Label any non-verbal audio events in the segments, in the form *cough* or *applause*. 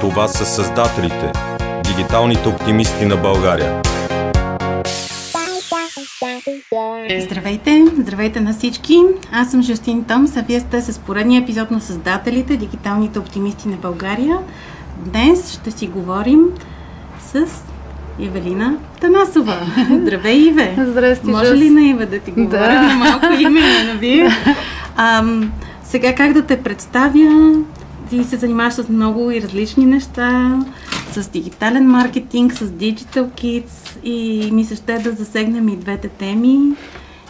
Това са създателите, дигиталните оптимисти на България. Здравейте! Здравейте на всички! Аз съм Жустин Томс, а вие сте с поредния епизод на Създателите, дигиталните оптимисти на България. Днес ще си говорим с Евелина Танасова. *laughs* Здравей, Иве! Здрасти, Може Жус. ли на Иве да ти говоря Да. на малко име на вие? *laughs* Ам, сега как да те представя? Ти се занимаваш с много и различни неща, с дигитален маркетинг, с Digital Kids и ми се ще да засегнем и двете теми.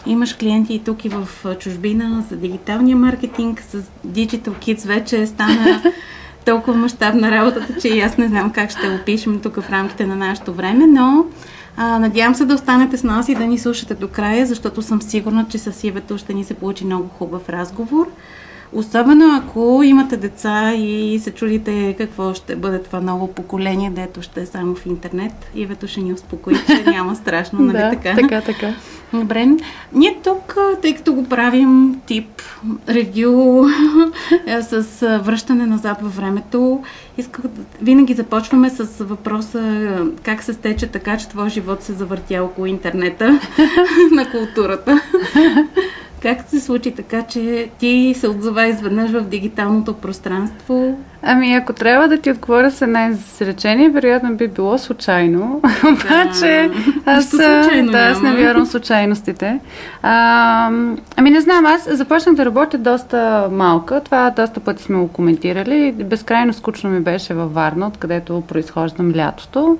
Имаш клиенти и тук и в чужбина за дигиталния маркетинг, с Digital Kids вече стана *laughs* толкова мащабна работата, че и аз не знам как ще опишем тук в рамките на нашето време, но а, надявам се да останете с нас и да ни слушате до края, защото съм сигурна, че с Ивето ще ни се получи много хубав разговор. Особено ако имате деца и се чудите какво ще бъде това ново поколение, дето ще е само в интернет. Ивето ще ни успокои, че *laughs* няма страшно, нали да, така? така, така. Добре. Ние тук, тъй като го правим тип ревю *laughs* с връщане назад във времето, исках да, винаги започваме с въпроса как се стече така, че твой живот се завъртя около интернета *laughs* на културата. Как се случи така, че ти се отзова изведнъж в дигиталното пространство? Ами, ако трябва да ти отговоря с една изречение, вероятно би било случайно. *laughs* Обаче, аз, случайно да, аз не вярвам случайностите. А, ами, не знам, аз започнах да работя доста малка. Това доста пъти сме го коментирали. Безкрайно скучно ми беше във Варна, откъдето произхождам лятото.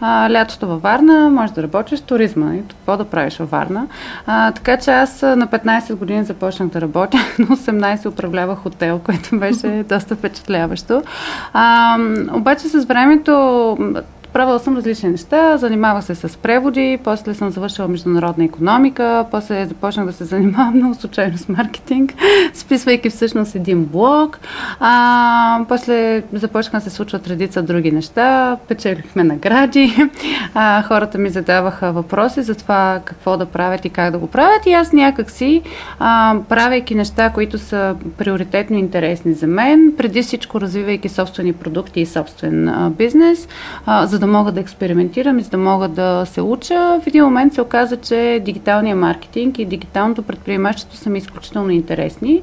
А, лятото във Варна може да работиш туризма. И какво да правиш във Варна? А, така че аз на 15 години започнах да работя. *laughs* На 18 управлявах хотел, което беше доста впечатляващо. А, обаче с времето Правила съм различни неща, занимавах се с преводи, после съм завършила международна економика, после започнах да се занимавам много случайно с маркетинг, списвайки всъщност един блог. А, после започнаха да се случват редица други неща, печелихме награди, а, хората ми задаваха въпроси за това какво да правят и как да го правят. И аз някакси, а, правейки неща, които са приоритетно интересни за мен, преди всичко развивайки собствени продукти и собствен а, бизнес, а, за да мога да експериментирам и за да мога да се уча. В един момент се оказа, че дигиталният маркетинг и дигиталното предприемачество са ми изключително интересни.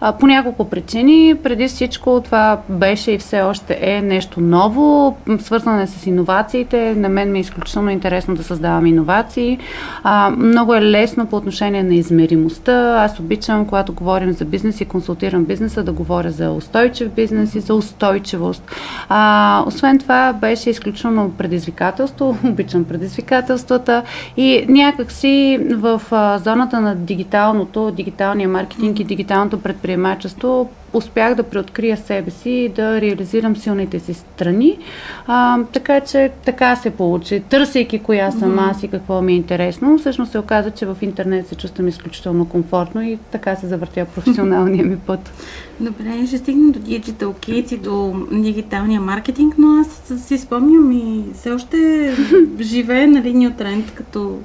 А, по няколко причини. Преди всичко това беше и все още е нещо ново, м, свързано е с иновациите. На мен ми е изключително интересно да създавам иновации. А, много е лесно по отношение на измеримостта. Аз обичам, когато говорим за бизнес и консултирам бизнеса, да говоря за устойчив бизнес и за устойчивост. А, освен това, беше изключително предизвикателство. *laughs* Обичам предизвикателствата и някакси в зоната на дигиталното, дигиталния маркетинг и дигиталното предприемачество успях да преоткрия себе си и да реализирам силните си страни. А, така че така се получи. Търсейки коя съм аз и какво ми е интересно, всъщност се оказа, че в интернет се чувствам изключително комфортно и така се завъртя *laughs* професионалния ми път. Добре, ще стигнем до Digital Kids и до дигиталния маркетинг, но аз си спомням и все още живее на линия тренд като,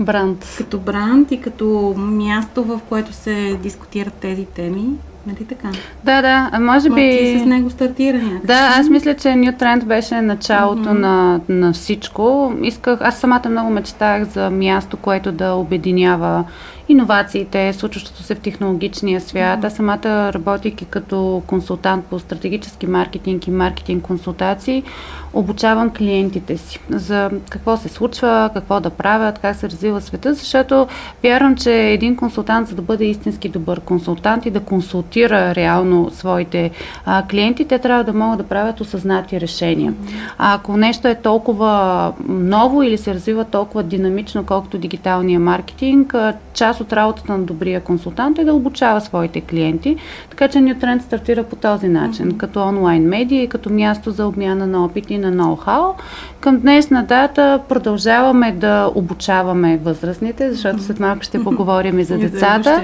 Бранд. като бранд и като място, в което се дискутират тези теми. Нали така? Да, да, а може би... ти с него стартира някак. Да, аз мисля, че New Trend беше началото Мгм. на, на всичко. Исках, аз самата много мечтах за място, което да обединява иновациите, случващото се в технологичния свят. Аз самата, работейки като консултант по стратегически маркетинг и маркетинг консултации, обучавам клиентите си за какво се случва, какво да правят, как се развива света, защото вярвам, че един консултант, за да бъде истински добър консултант и да консултира реално своите а, клиенти, те трябва да могат да правят осъзнати решения. А ако нещо е толкова ново или се развива толкова динамично, колкото дигиталния маркетинг, част от работата на добрия консултант е да обучава своите клиенти. Така че New Trend стартира по този начин, като онлайн медия и като място за обмяна на опит и на ноу-хау. Към днешна дата продължаваме да обучаваме възрастните, защото след малко ще поговорим и за *laughs* децата.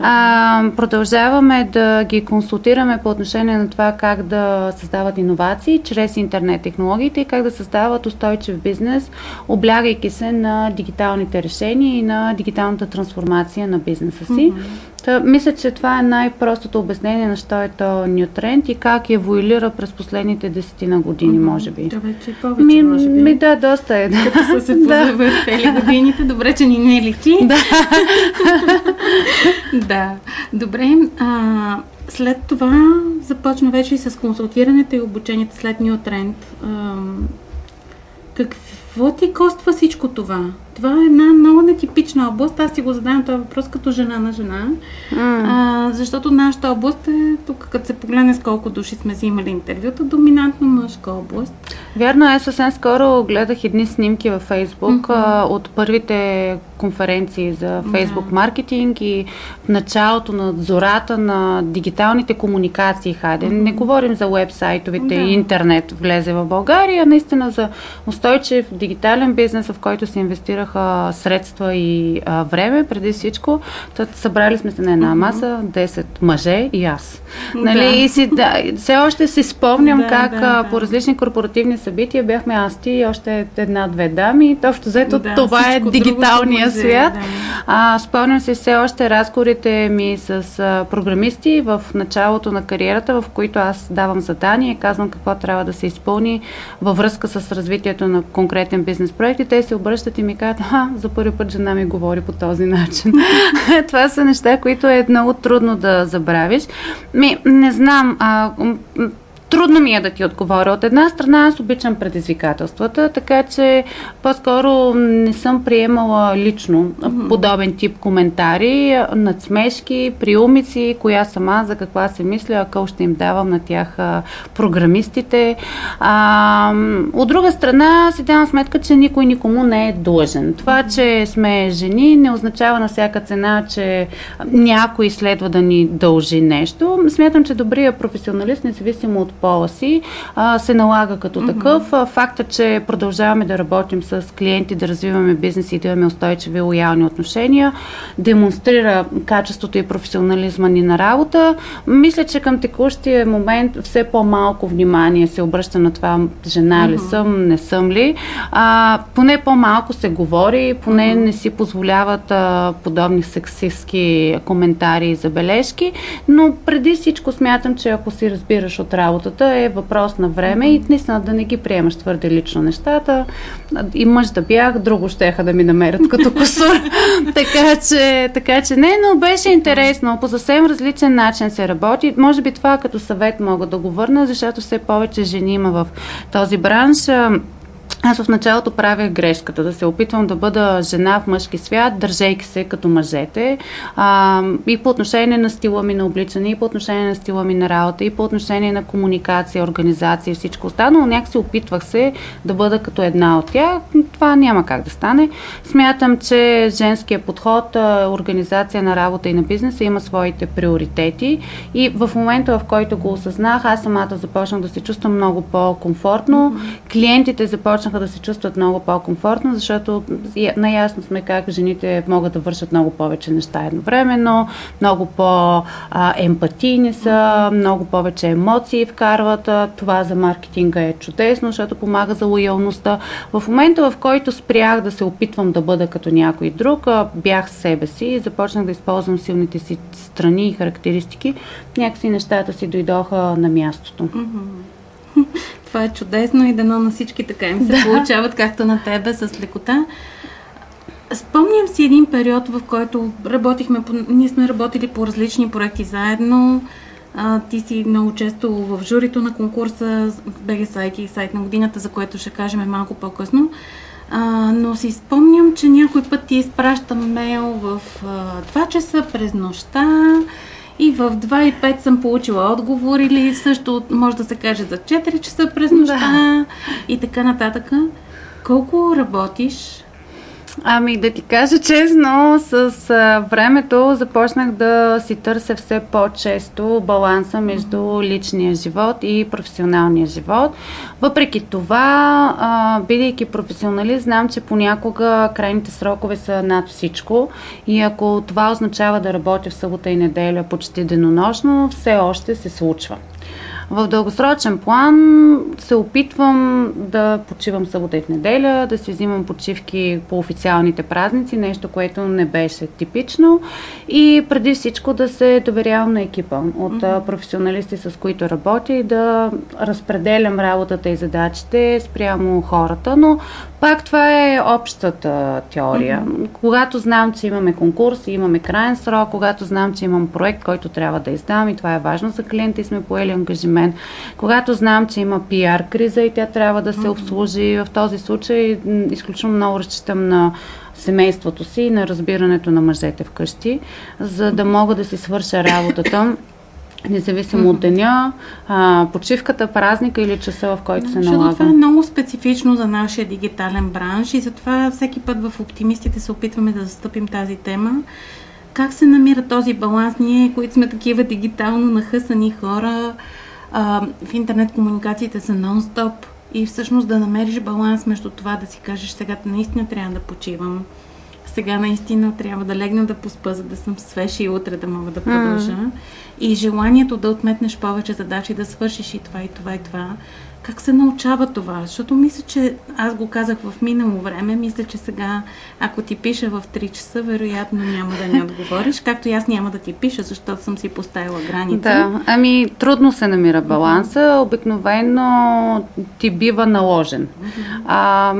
А, продължаваме да ги консултираме по отношение на това как да създават иновации чрез интернет технологиите и как да създават устойчив бизнес, облягайки се на дигиталните решения и на дигиталната трансформация на бизнеса си. Mm-hmm. Та, мисля, че това е най-простото обяснение на що е то нютренд и как еволюира през последните десетина години, може би. Да, вече повече, ми, може би. Ми, да, доста е. Като са се *laughs* позавъртели годините, добре, че ни не личи. *laughs* Да. *laughs* да. Добре, а, след това започна вече и с консултирането и обучението след Ньютренд. Какво ти коства всичко това? Това е една много нетипична област. Аз си го задавам този въпрос като жена на жена. Mm. А, защото нашата област е, тук като се погледне с колко души сме си имали интервюта, доминантно мъжка област. Вярно е, съвсем скоро гледах едни снимки във Фейсбук mm-hmm. от първите конференции за Фейсбук yeah. маркетинг и в началото на зората на дигиталните комуникации. Хайде, mm-hmm. не говорим за вебсайтовите yeah. и интернет влезе в България, наистина за устойчив дигитален бизнес, в който се инвестира инвестираха средства и а, време преди всичко. Тът събрали сме се на една маса, 10 мъже и аз. Нали? Да. И си, да, все още си спомням да, как да, да. по различни корпоративни събития бяхме аз ти и още една-две дами. И общо взето да, това е дигиталния мъже, свят. Да. А, спомням си все още разговорите ми с а, програмисти в началото на кариерата, в които аз давам задание и казвам какво трябва да се изпълни във връзка с развитието на конкретен бизнес проект и те се обръщат и ми казват, а, за първи път жена ми говори по този начин. *laughs* Това са неща, които е много трудно да забравиш. Ми, не знам, а, Трудно ми е да ти отговоря. От една страна аз обичам предизвикателствата, така че по-скоро не съм приемала лично mm-hmm. подобен тип коментари, надсмешки, приумици, коя сама, за каква се мисля, ако ще им давам на тях програмистите. А, от друга страна си давам сметка, че никой никому не е длъжен. Това, че сме жени, не означава на всяка цена, че някой следва да ни дължи нещо. Смятам, че добрият професионалист, независимо от пола си, а, се налага като mm-hmm. такъв. Факта, че продължаваме да работим с клиенти, да развиваме бизнес и да имаме устойчиви лоялни отношения, демонстрира качеството и професионализма ни на работа. Мисля, че към текущия момент все по-малко внимание се обръща на това жена mm-hmm. ли съм, не съм ли. А, поне по-малко се говори, поне mm-hmm. не си позволяват а, подобни сексистски коментари и забележки, но преди всичко смятам, че ако си разбираш от работата, работата е въпрос на време и наистина да не ги приемаш твърде лично нещата. И мъж да бях, друго щеха да ми намерят като косур. *laughs* така, че, така че не, но беше интересно. По съвсем различен начин се работи. Може би това като съвет мога да го върна, защото все повече жени има в този бранш. Аз в началото правях грешката да се опитвам да бъда жена в мъжки свят, държейки се като мъжете. А, и по отношение на стила ми на обличане, и по отношение на стила ми на работа, и по отношение на комуникация, организация и всичко останало. Някакси опитвах се да бъда като една от тях. Това няма как да стане. Смятам, че женския подход, организация на работа и на бизнеса има своите приоритети. И в момента, в който го осъзнах, аз самата започнах да се чувствам много по-комфортно. Клиентите започнаха започнаха да се чувстват много по-комфортно, защото наясно сме как жените могат да вършат много повече неща едновременно, много по-емпатийни са, много повече емоции вкарват. Това за маркетинга е чудесно, защото помага за лоялността. В момента, в който спрях да се опитвам да бъда като някой друг, бях себе си и започнах да използвам силните си страни и характеристики, някакси нещата си дойдоха на мястото. Това е чудесно и дано на всички така им се да. получават, както на тебе, с лекота. Спомням си един период, в който работихме, по, ние сме работили по различни проекти заедно. А, ти си много често в журито на конкурса БГ сайт и сайт на годината, за което ще кажем малко по-късно. А, но си спомням, че някой път ти изпращам мейл в а, 2 часа през нощта и в 2.5 съм получила отговор или също може да се каже за 4 часа през нощта да. и така нататък. Колко работиш? Ами да ти кажа честно, с а, времето започнах да си търся все по-често баланса между личния живот и професионалния живот. Въпреки това, а, бидейки професионалист, знам, че понякога крайните срокове са над всичко и ако това означава да работя в събота и неделя почти денонощно, все още се случва. В дългосрочен план се опитвам да почивам събота и в неделя, да си взимам почивки по официалните празници, нещо, което не беше типично и преди всичко да се доверявам на екипа от mm-hmm. професионалисти, с които работя и да разпределям работата и задачите спрямо хората, но пак това е общата теория. Mm-hmm. Когато знам, че имаме конкурс имаме крайен срок, когато знам, че имам проект, който трябва да издам и това е важно за клиента и сме поели ангажимент, когато знам, че има пиар криза и тя трябва да се обслужи, в този случай изключително много разчитам на семейството си и на разбирането на мъжете вкъщи, за да мога да си свърша работата независимо от деня, а, почивката, празника или часа, в който се налага. Това е много специфично за нашия дигитален бранш и затова всеки път в Оптимистите се опитваме да застъпим тази тема. Как се намира този баланс? Ние, които сме такива дигитално нахъсани хора, а, в интернет комуникациите са нон-стоп и всъщност да намериш баланс между това да си кажеш сега наистина трябва да почивам, сега наистина трябва да легна да поспа, за да съм свеж и утре да мога да продължа. Mm. И желанието да отметнеш повече задачи, да свършиш и това, и това, и това. Как се научава това? Защото мисля, че аз го казах в минало време, мисля, че сега, ако ти пиша в 3 часа, вероятно няма да не отговориш, както и аз няма да ти пиша, защото съм си поставила граница. Да, ами трудно се намира баланса, обикновено ти бива наложен. А,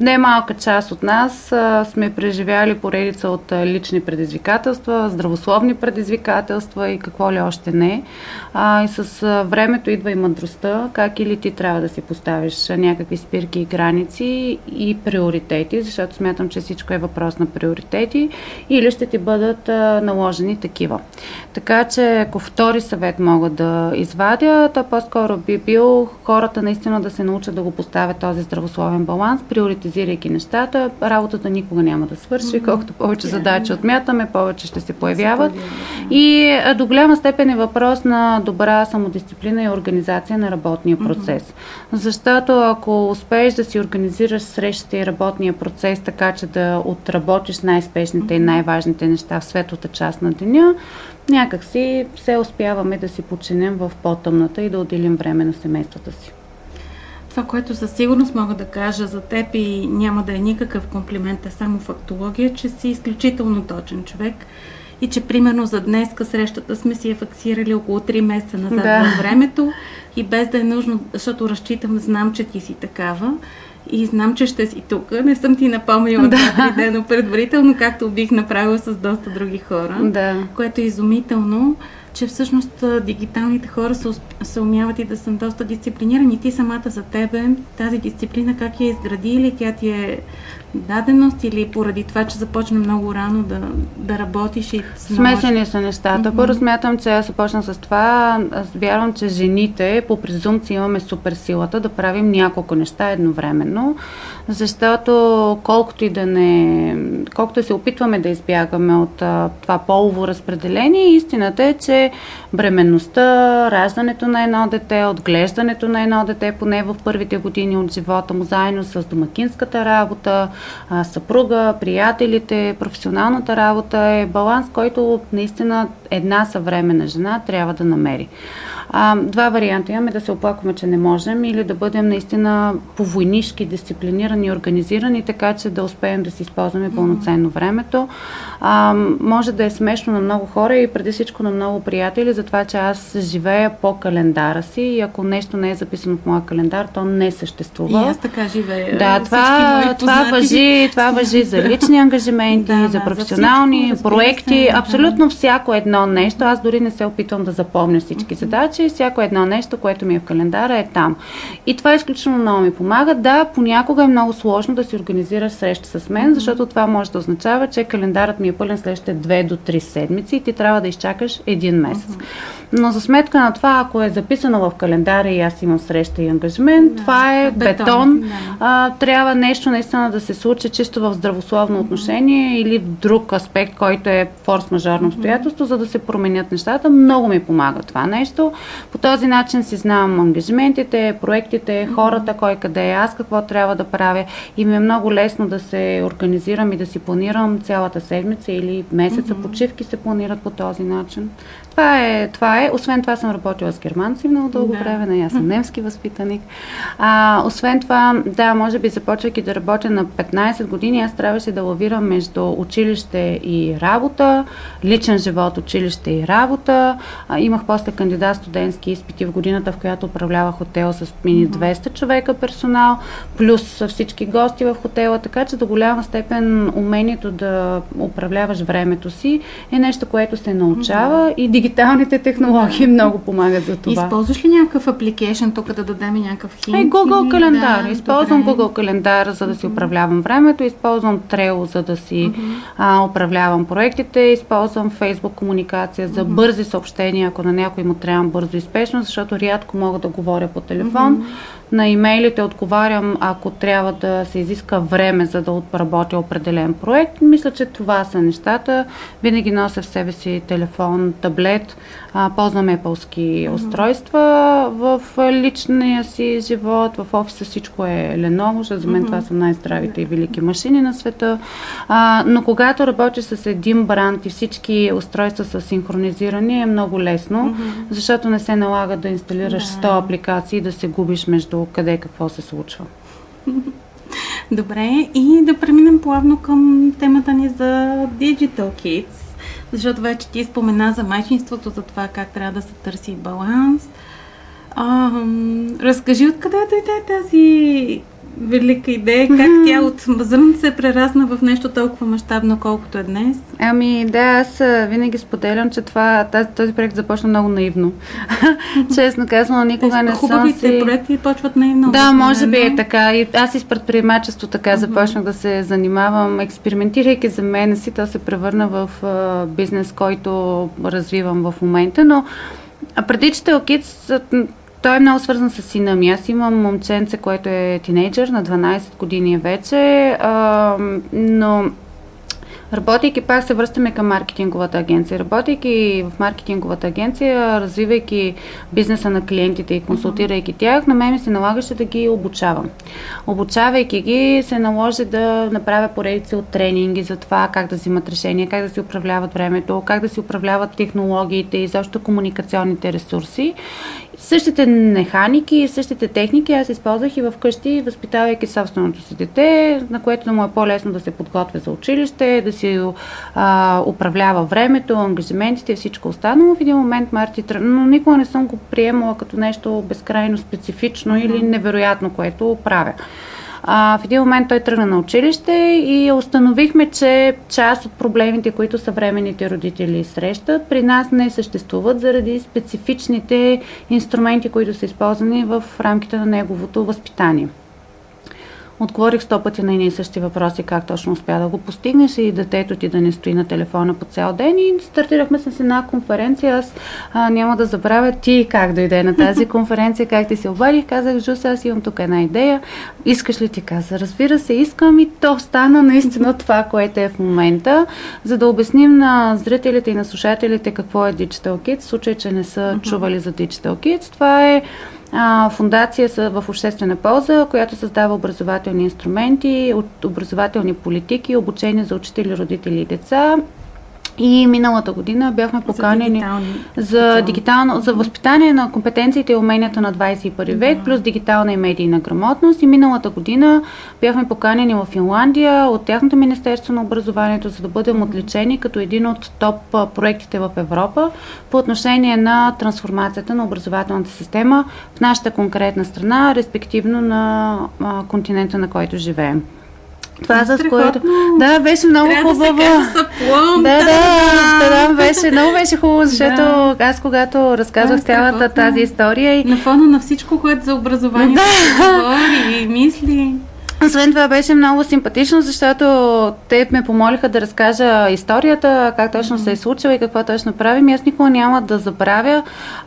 не малка част от нас а, сме преживяли поредица от а, лични предизвикателства, здравословни предизвикателства и какво ли още не. А, и с а, времето идва и мъдростта, как или ти трябва да си поставиш някакви спирки и граници и приоритети, защото смятам, че всичко е въпрос на приоритети, или ще ти бъдат наложени такива. Така че, ако втори съвет мога да извадя, то по-скоро би бил хората наистина да се научат да го поставят този здравословен баланс, приоритизирайки нещата. Работата никога няма да свърши. Колкото повече задачи отмятаме, повече ще се появяват. И до голяма степен е въпрос на добра самодисциплина и организация на работния процес процес. Защото ако успееш да си организираш срещата и работния процес така, че да отработиш най-спешните и най-важните неща в светлата част на деня, някак си все успяваме да си починем в по-тъмната и да отделим време на семействата си. Това, което със сигурност мога да кажа за теб и няма да е никакъв комплимент, е само фактология, че си изключително точен човек и че примерно за днеска срещата сме си я факсирали около 3 месеца назад да. във времето и без да е нужно, защото разчитам, знам, че ти си такава и знам, че ще си тук. Не съм ти напомнила да. три дена предварително, както бих направила с доста други хора, да. което е изумително че всъщност дигиталните хора се, се умяват и да са доста дисциплинирани. Ти самата за тебе, тази дисциплина как я изгради или тя ти е даденост или поради това, че започна много рано да, да работиш и Смесени са нещата. Mm-hmm. Първо смятам, че аз започна с това. Аз вярвам, че жените по презумпция имаме суперсилата да правим няколко неща едновременно, защото колкото и да не... колкото се опитваме да избягаме от а, това полово разпределение, истината е, че бременността, раждането на едно дете, отглеждането на едно дете, поне в първите години от живота му, заедно с домакинската работа, съпруга, приятелите, професионалната работа е баланс, който наистина една съвременна жена трябва да намери. А, два варианта имаме да се оплакваме, че не можем или да бъдем наистина по-войнишки, дисциплинирани, организирани, така че да успеем да си използваме пълноценно времето. А, може да е смешно на много хора и преди всичко на много приятели, за това, че аз живея по календара си и ако нещо не е записано в моя календар, то не съществува. И аз така живея. Да, това, това, въжи, това въжи за лични ангажименти, да, за професионални за проекти, се, абсолютно всяко едно нещо. Аз дори не се опитвам да запомня всички задачи, всяко едно нещо, което ми е в календара е там. И това изключително много ми помага. Да, понякога е много сложно да си организираш среща с мен, защото това може да означава, че календарът ми е пълен следващите 2 до 3 седмици и ти трябва да изчакаш един месец. Но за сметка на това, ако е записано в календара и аз имам среща и ангажимент, да, това е бетон. бетон. Да. А, трябва нещо наистина да се случи чисто в здравословно отношение или в друг аспект, който е форс-мажорно обстоятелство, за да се променят нещата. Много ми помага това нещо. По този начин си знам ангажиментите, проектите, хората, кой къде е, аз какво трябва да правя. И ми е много лесно да се организирам и да си планирам цялата седмица или месеца. Почивки се планират по този начин. Това е, това е. Освен това съм работила с германци много дълго Да. време, не, аз съм немски възпитаник. А, освен това, да, може би започвайки да работя на 15 години, аз трябваше да лавирам между училище и работа, личен живот, училище и работа. А, имах после кандидат студентски изпити в годината, в която управлявах хотел с мини 200 човека персонал, плюс всички гости в хотела, така че до голяма степен умението да управляваш времето си е нещо, което се научава и дигиталните технологии много помагат за това. Използваш ли някакъв апликейшн, тук да дадем някакъв хинт? Е, Google или- календар. Да, използвам добре. Google календар, за да си управлявам времето, използвам Trello, за да си а, управлявам проектите, използвам Facebook комуникация за бързи съобщения, ако на някой му трябва бързо и спешно, защото рядко мога да говоря по телефон. На имейлите отговарям, ако трябва да се изиска време, за да отработя определен проект. Мисля, че това са нещата. Винаги нося в себе си телефон, таблет, а, ползвам Apple устройства в личния си живот. В офиса всичко е Lenovo, защото за мен това са най-здравите и велики машини на света. А, но когато работиш с един бранд и всички устройства са синхронизирани, е много лесно, защото не се налага да инсталираш 100 апликации и да се губиш между къде и какво се случва. Добре, и да преминем плавно към темата ни за Digital Kids, защото вече ти спомена за майчинството, за това как трябва да се търси баланс. А, разкажи откъде дойде тази велика идея, как тя от зрънце се прерасна в нещо толкова мащабно, колкото е днес. Ами да, аз винаги споделям, че това, тази, този проект започна много наивно. *laughs* Честно казвам, никога не съм Хубавите си... проекти почват наивно. Да, може би е така. И аз и с предприемачество така започнах да се занимавам, експериментирайки за мен си, то се превърна в а, бизнес, който развивам в момента. Но а преди Digital Kids, той е много свързан с сина ми. Аз имам момченце, което е тинейджър, на 12 години вече, а, но Работейки, пак се връщаме към маркетинговата агенция. Работейки в маркетинговата агенция, развивайки бизнеса на клиентите и консултирайки тях, на мен ми се налагаше да ги обучавам. Обучавайки ги, се наложи да направя поредица от тренинги за това как да взимат решения, как да си управляват времето, как да си управляват технологиите и защо комуникационните ресурси. Същите механики същите техники аз използвах и в къщи, възпитавайки собственото си дете, на което му е по-лесно да се подготвя за училище, да си а, управлява времето, ангажиментите и всичко останало. В един момент Марти, но никога не съм го приемала като нещо безкрайно специфично или невероятно, което правя. А, в един момент той тръгна на училище и установихме, че част от проблемите, които съвременните родители срещат, при нас не съществуват заради специфичните инструменти, които са използвани в рамките на неговото възпитание. Отговорих сто пъти на едни и същи въпроси, как точно успя да го постигнеш и детето ти да не стои на телефона по цял ден. И стартирахме с една конференция. Аз а, няма да забравя ти как дойде на тази *laughs* конференция, как ти се обадих. Казах, Жус, аз имам тук една идея. Искаш ли ти каза? Разбира се, искам и то стана наистина *laughs* това, което е в момента. За да обясним на зрителите и на слушателите какво е Digital Kids, в случай, че не са чували за Digital Kids. Това е фундация са в обществена полза, която създава образователни инструменти, образователни политики, обучение за учители, родители и деца. И миналата година бяхме поканени дигитални- за дигитални. дигитално, за възпитание на компетенциите и уменията на 21 век, плюс дигитална и медийна грамотност. И миналата година бяхме поканени в Финландия от тяхното Министерство на образованието, за да бъдем отличени като един от топ проектите в Европа по отношение на трансформацията на образователната система в нашата конкретна страна, респективно на континента, на който живеем. Това Страхотно. което... Да, беше много Трябва да хубаво. Да, да, Та-да! да, беше, много беше хубаво, защото Да. аз когато разказвах Да, цялата тази история и На фона на всичко, което за образованието се говори. Освен това беше много симпатично, защото те ме помолиха да разкажа историята, как точно се е случила и какво точно правим. И аз никога няма да забравя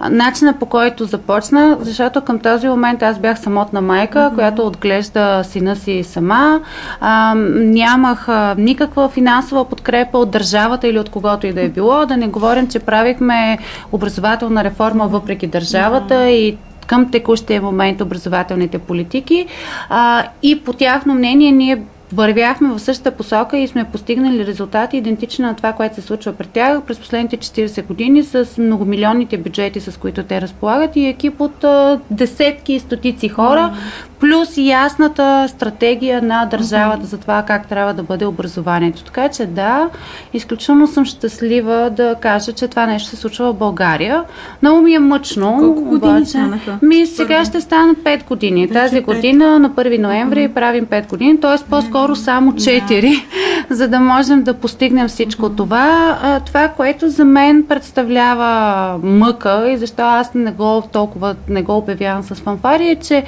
начина по който започна, защото към този момент аз бях самотна майка, която отглежда сина си сама. А, нямах а, никаква финансова подкрепа от държавата или от когото и да е било. Да не говорим, че правихме образователна реформа въпреки държавата и към текущия момент образователните политики. А, и по тяхно мнение ние вървяхме в същата посока и сме постигнали резултати идентични на това, което се случва при тях през последните 40 години с многомилионните бюджети, с които те разполагат и екип от а, десетки и стотици хора, плюс ясната стратегия на държавата за това как трябва да бъде образованието. Така че да, изключително съм щастлива да кажа, че това нещо се случва в България. Много ми е мъчно. Колко години обаче, станаха? Ми сега ще станат 5 години. Тази година на 1 ноември правим 5 години, т.е. по-скоро само 4, *laughs* за да можем да постигнем всичко това. А, Това, което за мен представлява мъка и защо аз не го толкова не го обявявам с фанфари, е, че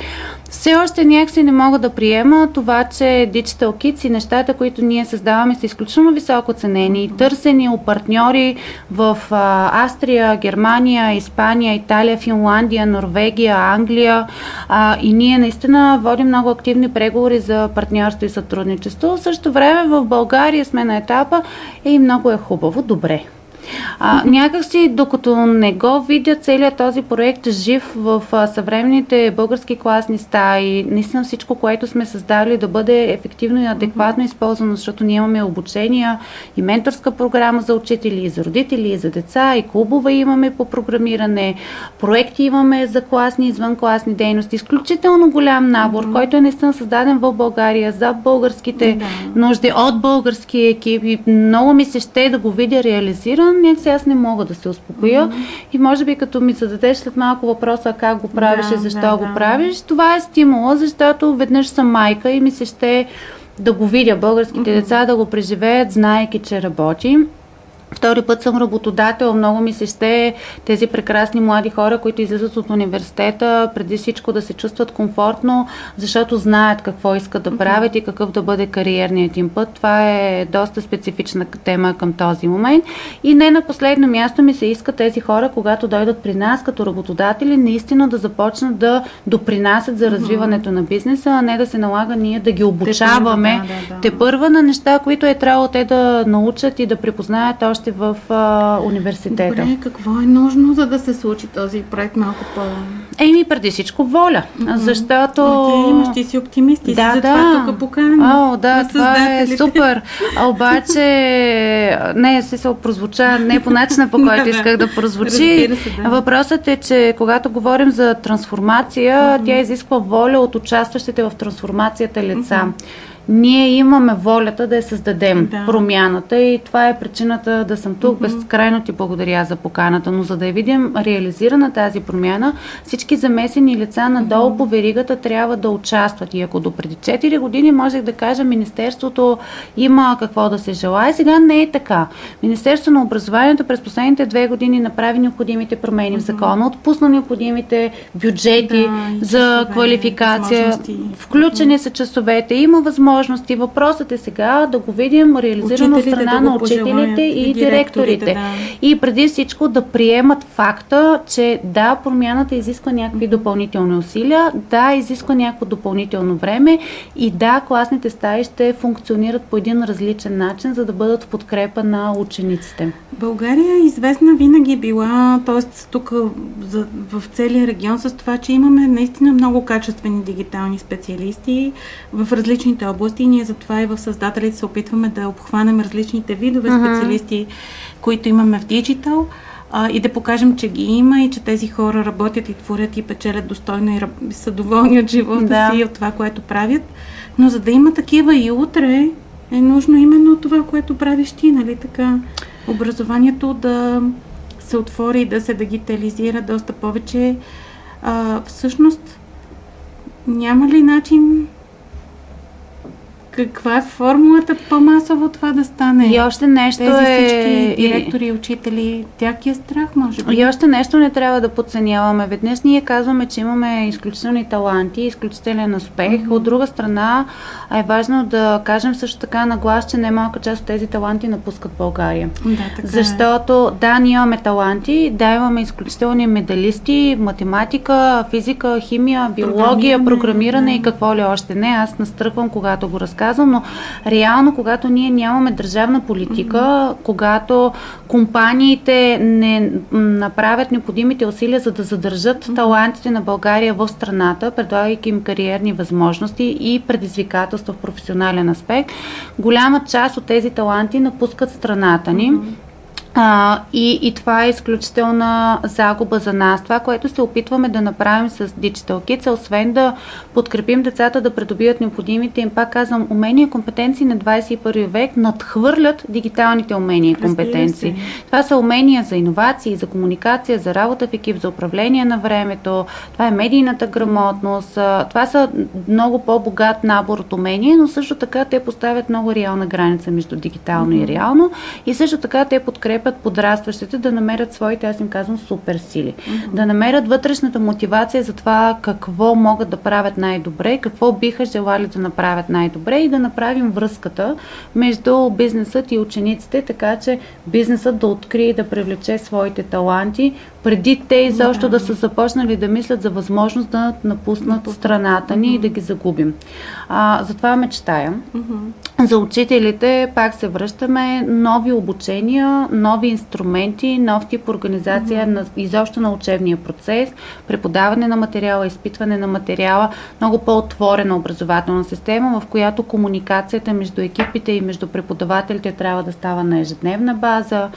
все още някакси не мога да приема това, че Digital Kids и нещата, които ние създаваме са изключително високо ценени и търсени от партньори в а, Австрия, Германия, Испания, Италия, Финландия, Норвегия, Англия а, и ние наистина водим много активни преговори за партньорство и сътрудничество. В същото време в България сме на етапа и много е хубаво, добре. А, някакси, докато не го видя целият този проект жив в а, съвременните български класни стаи, наистина всичко, което сме създали да бъде ефективно и адекватно използвано, защото ние имаме обучения и менторска програма за учители, и за родители, и за деца, и клубове имаме по програмиране, проекти имаме за класни и извънкласни дейности. Изключително голям набор, който е наистина създаден в България за българските Да. нужди от български екип и много ми се ще да го видя реализиран, някакси аз не мога да се успокоя и може би като ми зададеш след малко въпроса как го правиш Да, и защо да, го да. правиш, това е стимула, защото веднъж съм майка и ми се ще да го видя българските деца, да го преживеят, знаеки, че работи. Втори път съм работодател. Много ми се ще тези прекрасни млади хора, които излизат от университета, преди всичко да се чувстват комфортно, защото знаят какво искат да правят и какъв да бъде кариерният им път. Това е доста специфична тема към този момент. И не на последно място ми се иска тези хора, когато дойдат при нас като работодатели, наистина да започнат да допринасят за развиването на бизнеса, а не да се налага ние да ги обучаваме да, да, да. те първа на неща, които е трябвало те да научат и да препознаят още в а, университета. Добре, какво е нужно, за да се случи този проект малко по... Еми, преди всичко воля, защото... Ама ти имаш, ти си оптимист, ти да, си да. тук поканен. О, да, това е супер. А обаче, не, си се прозвуча не по начина, по *laughs* който Да, исках да прозвучи. Се, да. Въпросът е, че когато говорим за трансформация, тя изисква воля от участващите в трансформацията лица. Ние имаме волята да я създадем, Да. промяната и това е причината да съм тук. Безкрайно ти благодаря за поканата, но за да я видим реализирана тази промяна, всички замесени лица надолу по веригата трябва да участват. И ако до преди 4 години можех да кажа, Министерството има какво да се желае, сега не е така. Министерството на образованието през последните две години направи необходимите промени в закона, отпусна необходимите бюджети Да, за квалификация, включени са часовете, има възможности. Въпросът е сега да го видим реализирано от страна да на учителите и, и директорите. директорите, да. И преди всичко да приемат факта, че да, промяната изисква някакви допълнителни усилия, да, изисква някакво допълнително време и да, класните стаи ще функционират по един различен начин, за да бъдат в подкрепа на учениците. България е известна винаги била, т.е. тук за, в целия регион с това, че имаме наистина много качествени дигитални специалисти в различните области. И ние затова и в създателите се опитваме да обхванем различните видове специалисти, които имаме в диджитал. А, и да покажем, че ги има и че тези хора работят и творят и печелят достойно и са доволни от живота Да. си и от това, което правят. Но за да има такива и утре, е нужно именно това, което правиш ти, нали така? Образованието да се отвори и да се дигитализира доста повече. А, всъщност, няма ли начин каква е формулата по-масово това да стане? И още нещо Тези е... директори и учители, тях е страх, може би. И още нещо не трябва да подценяваме. Веднъж ние казваме, че имаме изключителни таланти, изключителен успех. От друга страна е важно да кажем също така на глас, че немалка част от тези таланти напускат България. Да, така е. Защото да, ние имаме таланти, да, имаме изключителни медалисти, математика, физика, химия, биология, Програмиране, програмиране да. и какво ли още не. Аз настръхвам, когато го разказвам разказвам, но реално, когато ние нямаме държавна политика, mm-hmm. когато компаниите не направят необходимите усилия за да задържат mm-hmm. талантите на България в страната, предлагайки им кариерни възможности и предизвикателства в професионален аспект, голяма част от тези таланти напускат страната ни. Mm-hmm а, и, и това е изключителна загуба за нас. Това, което се опитваме да направим с Digital Kids, е освен да подкрепим децата да придобият необходимите им, пак казвам, умения и компетенции на 21 век, надхвърлят дигиталните умения и компетенции. Това са умения за иновации, за комуникация, за работа в екип, за управление на времето, това е медийната грамотност, това са много по-богат набор от умения, но също така те поставят много реална граница между дигитално mm-hmm. и реално и също така те подкрепят подкрепят подрастващите да намерят своите, аз им казвам, супер сили. Mm-hmm. Да намерят вътрешната мотивация за това какво могат да правят най-добре, какво биха желали да направят най-добре и да направим връзката между бизнесът и учениците, така че бизнесът да открие и да привлече своите таланти, преди те изобщо да. да са започнали да мислят за възможност да напуснат страната ни mm-hmm. и да ги загубим. А, затова мечтая. Mm-hmm. За учителите пак се връщаме нови обучения, нови инструменти, нов тип организация на, изобщо на учебния процес, преподаване на материала, изпитване на материала, много по-отворена образователна система, в която комуникацията между екипите и между преподавателите трябва да става на ежедневна база.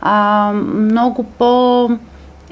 А, много по-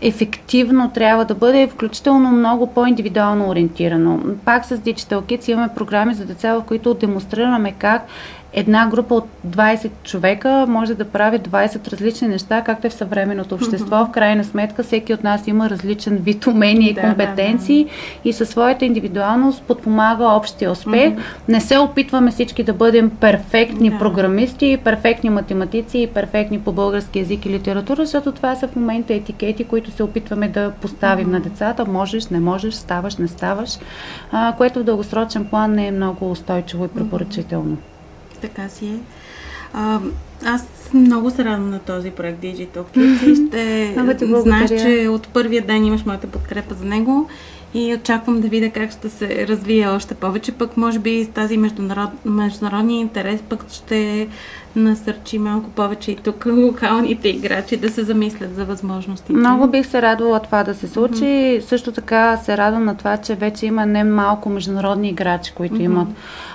ефективно трябва да бъде, включително много по-индивидуално ориентирано. Пак с Digital Kids имаме програми за деца, в които демонстрираме как една група от 20 човека може да прави 20 различни неща, както е в съвременното общество. Mm-hmm. В крайна сметка всеки от нас има различен вид умения и компетенции да, да. и със своята индивидуалност подпомага общия успех. Mm-hmm. Не се опитваме всички да бъдем перфектни да. програмисти, перфектни математици и перфектни по български язик и литература, защото това са в момента етикети, които се опитваме да поставим mm-hmm. на децата. Можеш, не можеш, ставаш, не ставаш, а, което в дългосрочен план не е много устойчиво и препоръчително. Mm-hmm така си е. А, аз много се радвам на този проект Digital Kids и ще знаеш, че от първия ден имаш моята подкрепа за него и очаквам да видя как ще се развие още повече. Пък може би с тази международ, международния интерес пък ще насърчи малко повече и тук *laughs* локалните играчи да се замислят за възможностите. Много бих се радвала това да се случи. Mm-hmm. Също така се радвам на това, че вече има не малко международни играчи, които mm-hmm. имат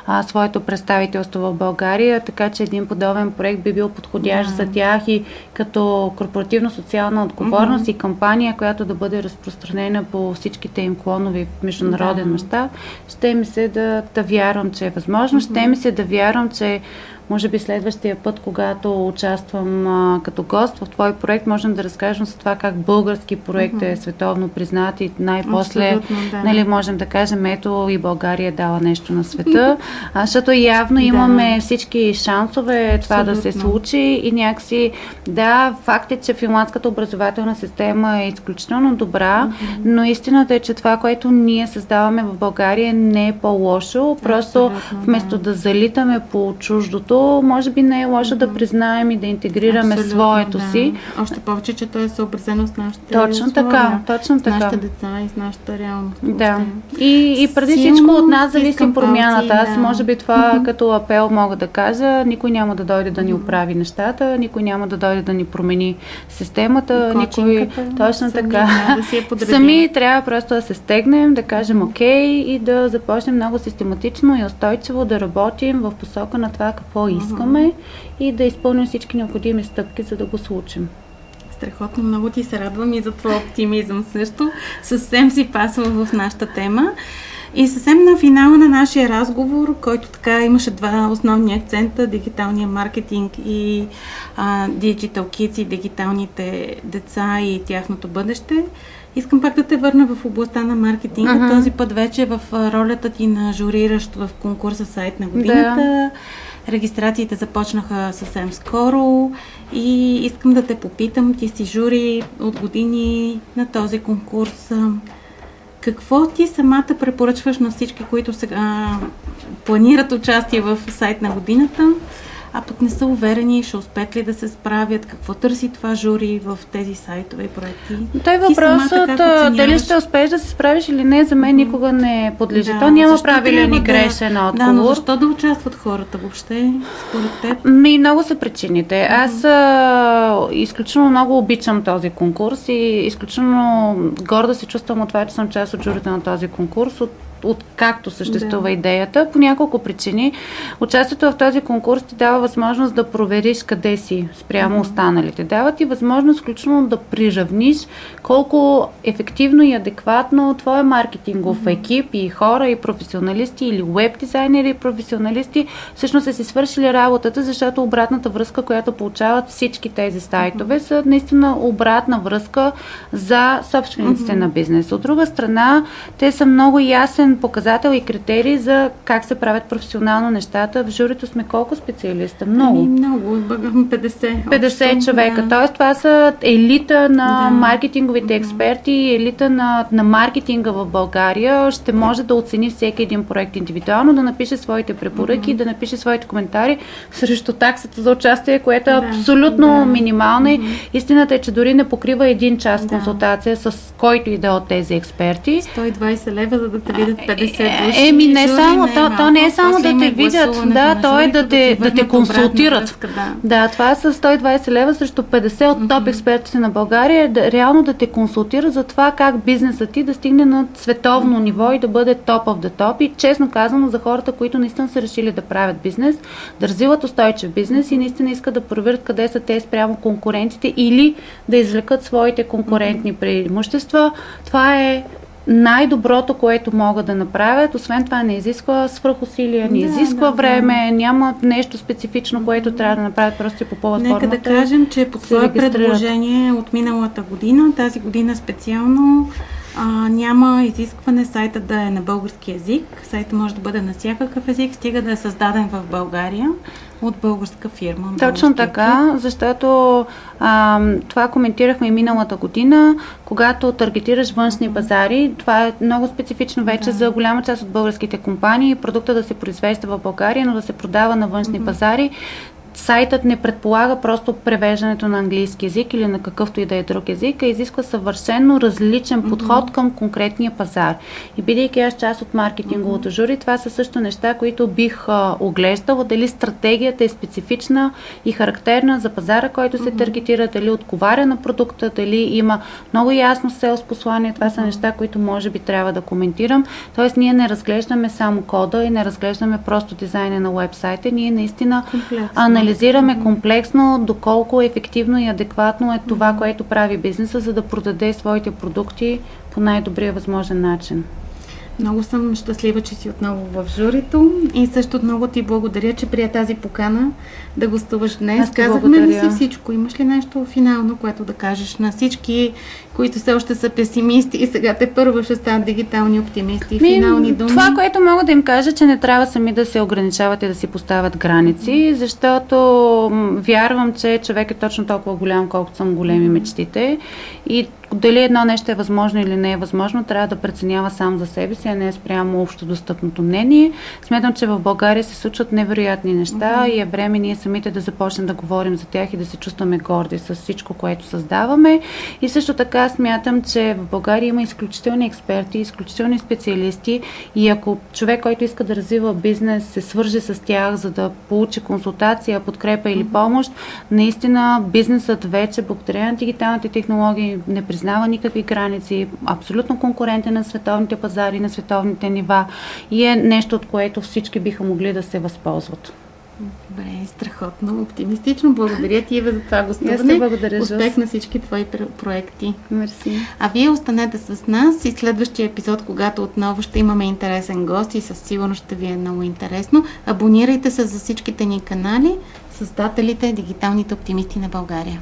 а, своето представителство в България, така че един подобен проект би бил подходящ yeah. за тях и като корпоративно-социална отговорност mm-hmm. и кампания, която да бъде разпространена по всичките им клонови в международен yeah. мащаб. Ще ми се да, да вярвам, че е възможно. Mm-hmm. Ще ми се да вярвам, че може би следващия път, когато участвам а, като гост в твой проект, можем да разкажем за това как български проект mm-hmm. е световно признат и най-после да. нали, можем да кажем, ето и България е дала нещо на света, а, защото явно *laughs* да. имаме всички шансове това Абсолютно. да се случи и някакси, да, факт е, че финландската образователна система е изключително добра, mm-hmm. но истината е, че това, което ние създаваме в България не е по-лошо, просто Абсолютно, вместо да. да залитаме по чуждото, другото, може би не е лошо да признаем и да интегрираме Абсолютно, своето да. си. Още повече, че то е съобразено с нашите Точно условия, така, точно така. С нашите деца и с нашата реалност. Да. И, и преди Силно всичко от нас зависи промяната. Аз да. може би това mm-hmm. като апел мога да кажа. Никой няма да дойде да ни оправи нещата, никой няма да дойде да ни промени системата. Никой... Точно така. Да сами трябва просто да се стегнем, да кажем окей и да започнем много систематично и устойчиво да работим в посока на това какво искаме и да изпълним всички необходими стъпки, за да го случим. Страхотно, много ти се радвам и за твой оптимизъм също. Съвсем си пасва в нашата тема. И съвсем на финала на нашия разговор, който така имаше два основни акцента дигиталния маркетинг и а, Digital Kids и дигиталните деца и тяхното бъдеще. Искам пак да те върна в областта на маркетинга. Uh-huh. Този път вече в ролята ти на журиращ в конкурса сайт на годината. Да Регистрациите започнаха съвсем скоро и искам да те попитам, ти си жури от години на този конкурс. Какво ти самата препоръчваш на всички, които сега планират участие в сайт на годината? А пък не са уверени, ще успеят ли да се справят, какво търси това жури в тези сайтове и проекти. Той въпросът, дали ще успееш да се справиш или не, за мен никога не подлежи. Да, То няма правилен и грешен да, отговор. Да, но защо да участват хората въобще, според теб? Ми, много са причините. Аз а, изключително много обичам този конкурс и изключително горда се чувствам от това, че съм част от журите на този конкурс. От от както съществува да. идеята, по няколко причини. Участието в този курс ти дава възможност да провериш къде си спрямо mm-hmm. останалите. Дава ти възможност включително да приравниш колко ефективно и адекватно твой маркетингов mm-hmm. екип и хора и професионалисти или веб дизайнери и професионалисти всъщност са си свършили работата, защото обратната връзка, която получават всички тези сайтове, mm-hmm. са наистина обратна връзка за собствениците mm-hmm. на бизнес. От друга страна, те са много ясен показател и критерий за как се правят професионално нещата. В журито сме колко специалиста? Много. Ами, много, 50. 50 общо, човека. Да. Тоест, това са елита на да. маркетинговите експерти, елита на, на маркетинга в България. Ще може да оцени всеки един проект индивидуално, да напише своите препоръки, mm-hmm. да напише своите коментари *laughs* срещу таксата за участие, което е да. абсолютно да. минимална. Mm-hmm. Истината е, че дори не покрива един час да. консултация с който и да е от тези експерти. 120 лева, за да те видят 50 души. Еми, не само, то, то не е само да те видят, да, то е да те, да те консултират. да. това са 120 лева срещу 50 от топ експертите на България, да, реално да те консултират за това как бизнесът ти да стигне на световно ниво и да бъде топ of the топ. И честно казано, за хората, които наистина са решили да правят бизнес, да развиват устойчив бизнес и наистина искат да проверят къде са те спрямо конкурентите или да извлекат своите конкурентни преимущества, това е най-доброто, което могат да направят. Освен това не изисква свръхусилия, не да, изисква да, време, да. няма нещо специфично, което трябва да направят, просто си попълват Нека формата. да кажем, че по това предложение от миналата година, тази година специално, а, няма изискване сайта да е на български язик. Сайта може да бъде на всякакъв език, стига да е създаден в България от българска фирма. Точно така, екип. защото а, това коментирахме и миналата година, когато таргетираш външни пазари. Това е много специфично вече да. за голяма част от българските компании. Продукта да се произвежда в България, но да се продава на външни mm-hmm. пазари сайтът не предполага просто превеждането на английски язик или на какъвто и да е друг език, а изисква съвършенно различен подход mm-hmm. към конкретния пазар. И бидейки аз част от маркетинговото mm-hmm. жури, това са също неща, които бих а, оглеждала, дали стратегията е специфична и характерна за пазара, който се mm-hmm. таргетира, дали отговаря на продукта, дали има много ясно селс послание. Това са неща, които може би трябва да коментирам. Тоест, ние не разглеждаме само кода и не разглеждаме просто дизайна на вебсайта, ние наистина анализираме анализираме комплексно доколко ефективно и адекватно е това, което прави бизнеса, за да продаде своите продукти по най-добрия възможен начин. Много съм щастлива, че си отново в журито и също много ти благодаря, че прия тази покана да гостуваш днес. Казахме ли си всичко? Имаш ли нещо финално, което да кажеш на всички, които все още са песимисти и сега те първо ще станат дигитални оптимисти? Ми, финални думи? Това, което мога да им кажа, че не трябва сами да се ограничават и да си поставят граници, защото вярвам, че човек е точно толкова голям, колкото съм големи мечтите и дали едно нещо е възможно или не е възможно, трябва да преценява сам за себе си, а не е спрямо общо достъпното мнение. Смятам, че в България се случват невероятни неща uh-huh. и е време ние самите да започнем да говорим за тях и да се чувстваме горди с всичко, което създаваме. И също така смятам, че в България има изключителни експерти, изключителни специалисти и ако човек, който иска да развива бизнес, се свърже с тях, за да получи консултация, подкрепа или помощ, наистина бизнесът вече, благодарение на дигиталните технологии, не признава никакви граници, абсолютно конкурентен на световните пазари, на световните нива и е нещо, от което всички биха могли да се възползват. Добре, страхотно, оптимистично. Благодаря ти, Ева, за това гостуване. благодаря, Успех на всички твои проекти. Мерси. А вие останете с нас и следващия епизод, когато отново ще имаме интересен гост и със сигурност ще ви е много интересно. Абонирайте се за всичките ни канали, създателите Дигиталните оптимисти на България.